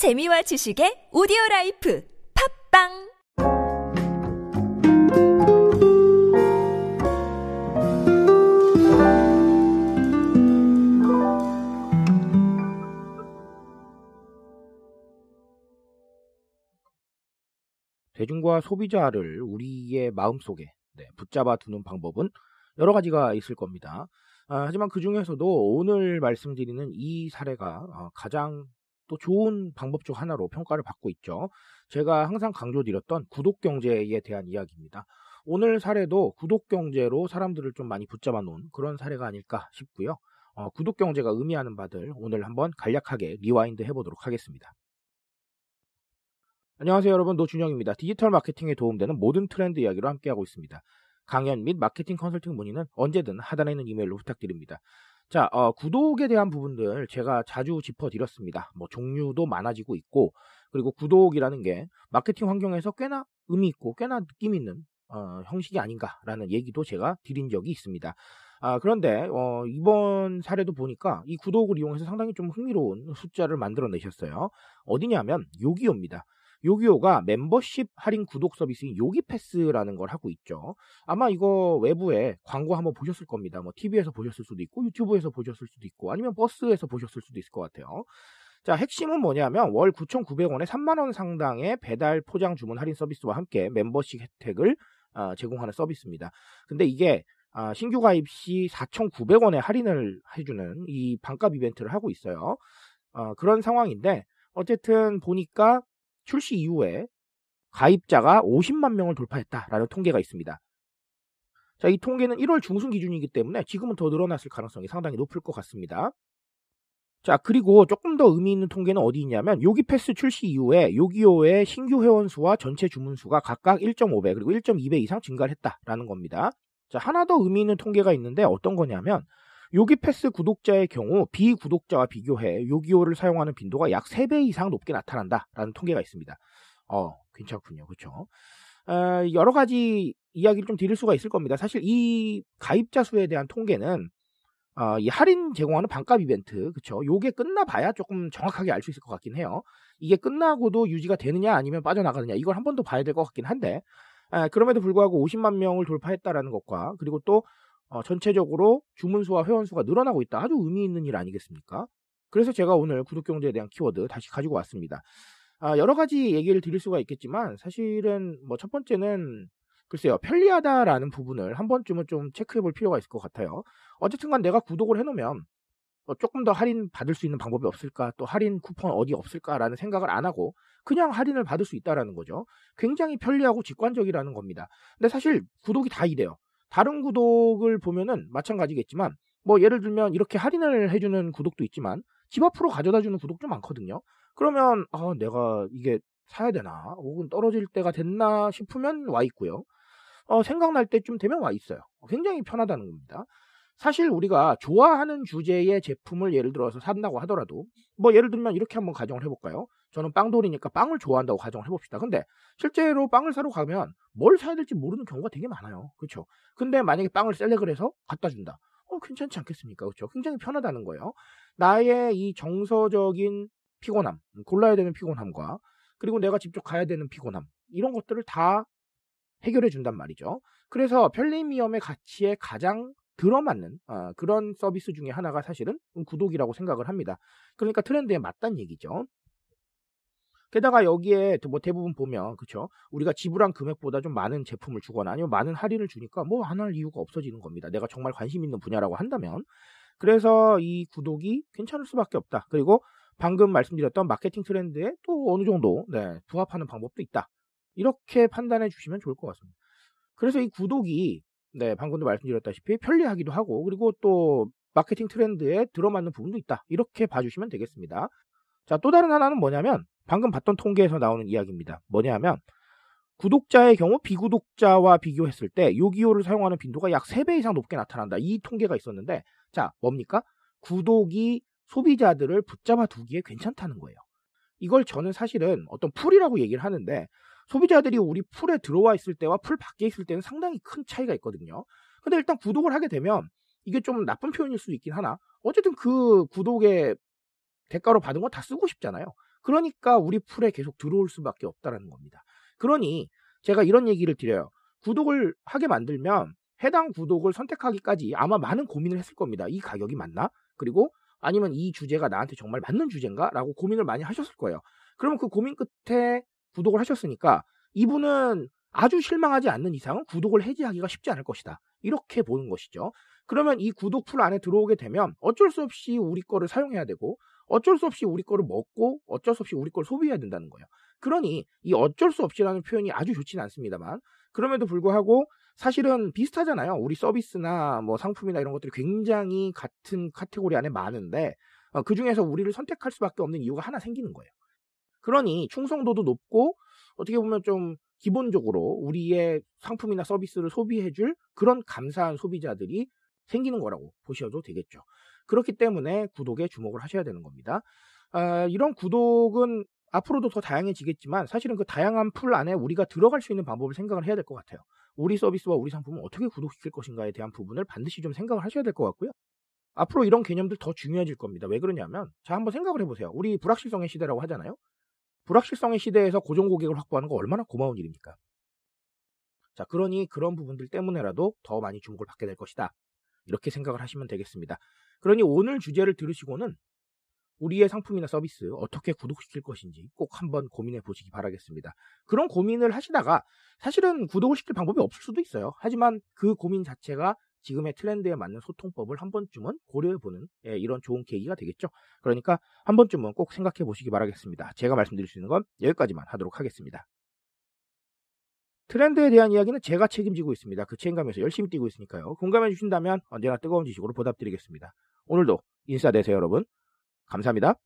재미와 지식의 오디오 라이프 팟빵 대중과 소비자를 우리의 마음속에 네, 붙잡아 두는 방법은 여러 가지가 있을 겁니다. 아, 하지만 그 중에서도 오늘 말씀드리는 이 사례가 어, 가장 또 좋은 방법 중 하나로 평가를 받고 있죠. 제가 항상 강조드렸던 구독 경제에 대한 이야기입니다. 오늘 사례도 구독 경제로 사람들을 좀 많이 붙잡아 놓은 그런 사례가 아닐까 싶고요. 어, 구독 경제가 의미하는 바들 오늘 한번 간략하게 rewind 해보도록 하겠습니다. 안녕하세요 여러분 노준영입니다. 디지털 마케팅에 도움되는 모든 트렌드 이야기로 함께하고 있습니다. 강연 및 마케팅 컨설팅 문의는 언제든 하단에 있는 이메일로 부탁드립니다. 자, 어, 구독에 대한 부분들 제가 자주 짚어드렸습니다. 뭐 종류도 많아지고 있고 그리고 구독이라는 게 마케팅 환경에서 꽤나 의미 있고 꽤나 느낌 있는 어, 형식이 아닌가라는 얘기도 제가 드린 적이 있습니다. 아, 그런데 어, 이번 사례도 보니까 이 구독을 이용해서 상당히 좀 흥미로운 숫자를 만들어내셨어요. 어디냐면 요기요입니다. 요기요가 멤버십 할인 구독 서비스인 요기패스라는 걸 하고 있죠. 아마 이거 외부에 광고 한번 보셨을 겁니다. 뭐 TV에서 보셨을 수도 있고 유튜브에서 보셨을 수도 있고 아니면 버스에서 보셨을 수도 있을 것 같아요. 자, 핵심은 뭐냐면 월 9,900원에 3만원 상당의 배달 포장 주문 할인 서비스와 함께 멤버십 혜택을 어, 제공하는 서비스입니다. 근데 이게 아, 신규 가입 시 4,900원에 할인을 해주는 이 반값 이벤트를 하고 있어요. 어, 그런 상황인데 어쨌든 보니까 출시 이후에 가입자가 50만 명을 돌파했다라는 통계가 있습니다. 자, 이 통계는 1월 중순 기준이기 때문에 지금은 더 늘어났을 가능성이 상당히 높을 것 같습니다. 자, 그리고 조금 더 의미 있는 통계는 어디 있냐면 요기 패스 출시 이후에 요기요의 신규 회원 수와 전체 주문 수가 각각 1.5배 그리고 1.2배 이상 증가를 했다라는 겁니다. 자, 하나 더 의미 있는 통계가 있는데 어떤 거냐면 요기 패스 구독자의 경우 비구독자와 비교해 요기요를 사용하는 빈도가 약 3배 이상 높게 나타난다라는 통계가 있습니다. 어, 괜찮군요. 그렇죠? 어, 여러 가지 이야기를 좀 드릴 수가 있을 겁니다. 사실 이 가입자 수에 대한 통계는 어, 이 할인 제공하는 반값 이벤트, 그쵸? 요게 끝나봐야 조금 정확하게 알 수 있을 것 같긴 해요. 이게 끝나고도 유지가 되느냐 아니면 빠져나가느냐 이걸 한 번 더 봐야 될 것 같긴 한데, 에, 그럼에도 불구하고 50만 명을 돌파했다라는 것과 그리고 또 어, 전체적으로 주문 수와 회원 수가 늘어나고 있다. 아주 의미 있는 일 아니겠습니까? 그래서 제가 오늘 구독 경제에 대한 키워드 다시 가지고 왔습니다. 아, 여러 가지 얘기를 드릴 수가 있겠지만 사실은 뭐 첫 번째는 글쎄요 편리하다라는 부분을 한 번쯤은 좀 체크해 볼 필요가 있을 것 같아요. 어쨌든간 내가 구독을 해놓으면 뭐 조금 더 할인 받을 수 있는 방법이 없을까 또 할인 쿠폰 어디 없을까라는 생각을 안 하고 그냥 할인을 받을 수 있다라는 거죠. 굉장히 편리하고 직관적이라는 겁니다. 근데 사실 구독이 다 이래요. 다른 구독을 보면은 마찬가지겠지만 뭐 예를 들면 이렇게 할인을 해주는 구독도 있지만 집 앞으로 가져다 주는 구독도 많거든요. 그러면 아 내가 이게 사야 되나 혹은 떨어질 때가 됐나 싶으면 와 있고요. 어, 생각날 때쯤 되면 와 있어요. 굉장히 편하다는 겁니다. 사실 우리가 좋아하는 주제의 제품을 예를 들어서 산다고 하더라도 뭐 예를 들면 이렇게 한번 가정을 해볼까요? 저는 빵돌이니까 빵을 좋아한다고 가정을 해봅시다. 근데 실제로 빵을 사러 가면 뭘 사야 될지 모르는 경우가 되게 많아요. 그렇죠? 근데 만약에 빵을 셀렉을 해서 갖다 준다. 어, 괜찮지 않겠습니까? 그렇죠? 굉장히 편하다는 거예요. 나의 이 정서적인 피곤함, 골라야 되는 피곤함과 그리고 내가 직접 가야 되는 피곤함 이런 것들을 다 해결해 준단 말이죠. 그래서 편리미엄의 가치에 가장 들어맞는 어, 그런 서비스 중에 하나가 사실은 구독이라고 생각을 합니다. 그러니까 트렌드에 맞단 얘기죠. 게다가 여기에 뭐 대부분 보면 그쵸 우리가 지불한 금액보다 좀 많은 제품을 주거나 아니면 많은 할인을 주니까 뭐 안 할 이유가 없어지는 겁니다. 내가 정말 관심 있는 분야라고 한다면 그래서 이 구독이 괜찮을 수밖에 없다. 그리고 방금 말씀드렸던 마케팅 트렌드에 또 어느 정도 네, 부합하는 방법도 있다. 이렇게 판단해 주시면 좋을 것 같습니다. 그래서 이 구독이 네, 방금도 말씀드렸다시피 편리하기도 하고 그리고 또 마케팅 트렌드에 들어맞는 부분도 있다. 이렇게 봐주시면 되겠습니다. 자, 또 다른 하나는 뭐냐면 방금 봤던 통계에서 나오는 이야기입니다. 뭐냐면 구독자의 경우 비구독자와 비교했을 때 요기요를 사용하는 빈도가 약 3배 이상 높게 나타난다. 이 통계가 있었는데 자, 뭡니까? 구독이 소비자들을 붙잡아 두기에 괜찮다는 거예요. 이걸 저는 사실은 어떤 풀이라고 얘기를 하는데 소비자들이 우리 풀에 들어와 있을 때와 풀 밖에 있을 때는 상당히 큰 차이가 있거든요. 근데 일단 구독을 하게 되면 이게 좀 나쁜 표현일 수 있긴 하나 어쨌든 그 구독의 대가로 받은 건다 쓰고 싶잖아요. 그러니까 우리 풀에 계속 들어올 수밖에 없다라는 겁니다. 그러니 제가 이런 얘기를 드려요. 구독을 하게 만들면 해당 구독을 선택하기까지 아마 많은 고민을 했을 겁니다. 이 가격이 맞나? 그리고 아니면 이 주제가 나한테 정말 맞는 주제인가? 라고 고민을 많이 하셨을 거예요. 그러면 그 고민 끝에 구독을 하셨으니까 이분은 아주 실망하지 않는 이상은 구독을 해지하기가 쉽지 않을 것이다. 이렇게 보는 것이죠. 그러면 이 구독 풀 안에 들어오게 되면 어쩔 수 없이 우리 거를 사용해야 되고 어쩔 수 없이 우리 거를 먹고 어쩔 수 없이 우리 거를 소비해야 된다는 거예요. 그러니 이 어쩔 수 없이라는 표현이 아주 좋지는 않습니다만 그럼에도 불구하고 사실은 비슷하잖아요. 우리 서비스나 뭐 상품이나 이런 것들이 굉장히 같은 카테고리 안에 많은데 어, 그 중에서 우리를 선택할 수밖에 없는 이유가 하나 생기는 거예요. 그러니 충성도도 높고 어떻게 보면 좀 기본적으로 우리의 상품이나 서비스를 소비해줄 그런 감사한 소비자들이 생기는 거라고 보셔도 되겠죠. 그렇기 때문에 구독에 주목을 하셔야 되는 겁니다. 아, 이런 구독은 앞으로도 더 다양해지겠지만 사실은 그 다양한 풀 안에 우리가 들어갈 수 있는 방법을 생각을 해야 될 것 같아요. 우리 서비스와 우리 상품을 어떻게 구독시킬 것인가에 대한 부분을 반드시 좀 생각을 하셔야 될 것 같고요. 앞으로 이런 개념들 더 중요해질 겁니다. 왜 그러냐면 자 한번 생각을 해보세요. 우리 불확실성의 시대라고 하잖아요. 불확실성의 시대에서 고정 고객을 확보하는 거 얼마나 고마운 일입니까? 자, 그러니 그런 부분들 때문에라도 더 많이 주목을 받게 될 것이다. 이렇게 생각을 하시면 되겠습니다. 그러니 오늘 주제를 들으시고는 우리의 상품이나 서비스 어떻게 구독시킬 것인지 꼭 한번 고민해 보시기 바라겠습니다. 그런 고민을 하시다가 사실은 구독을 시킬 방법이 없을 수도 있어요. 하지만 그 고민 자체가 지금의 트렌드에 맞는 소통법을 한 번쯤은 고려해보는 예, 이런 좋은 계기가 되겠죠. 그러니까 한 번쯤은 꼭 생각해 보시기 바라겠습니다. 제가 말씀드릴 수 있는 건 여기까지만 하도록 하겠습니다. 트렌드에 대한 이야기는 제가 책임지고 있습니다. 그 책임감에서 열심히 뛰고 있으니까요. 공감해 주신다면 언제나 뜨거운 지식으로 보답드리겠습니다. 오늘도 인사 되세요 여러분. 감사합니다.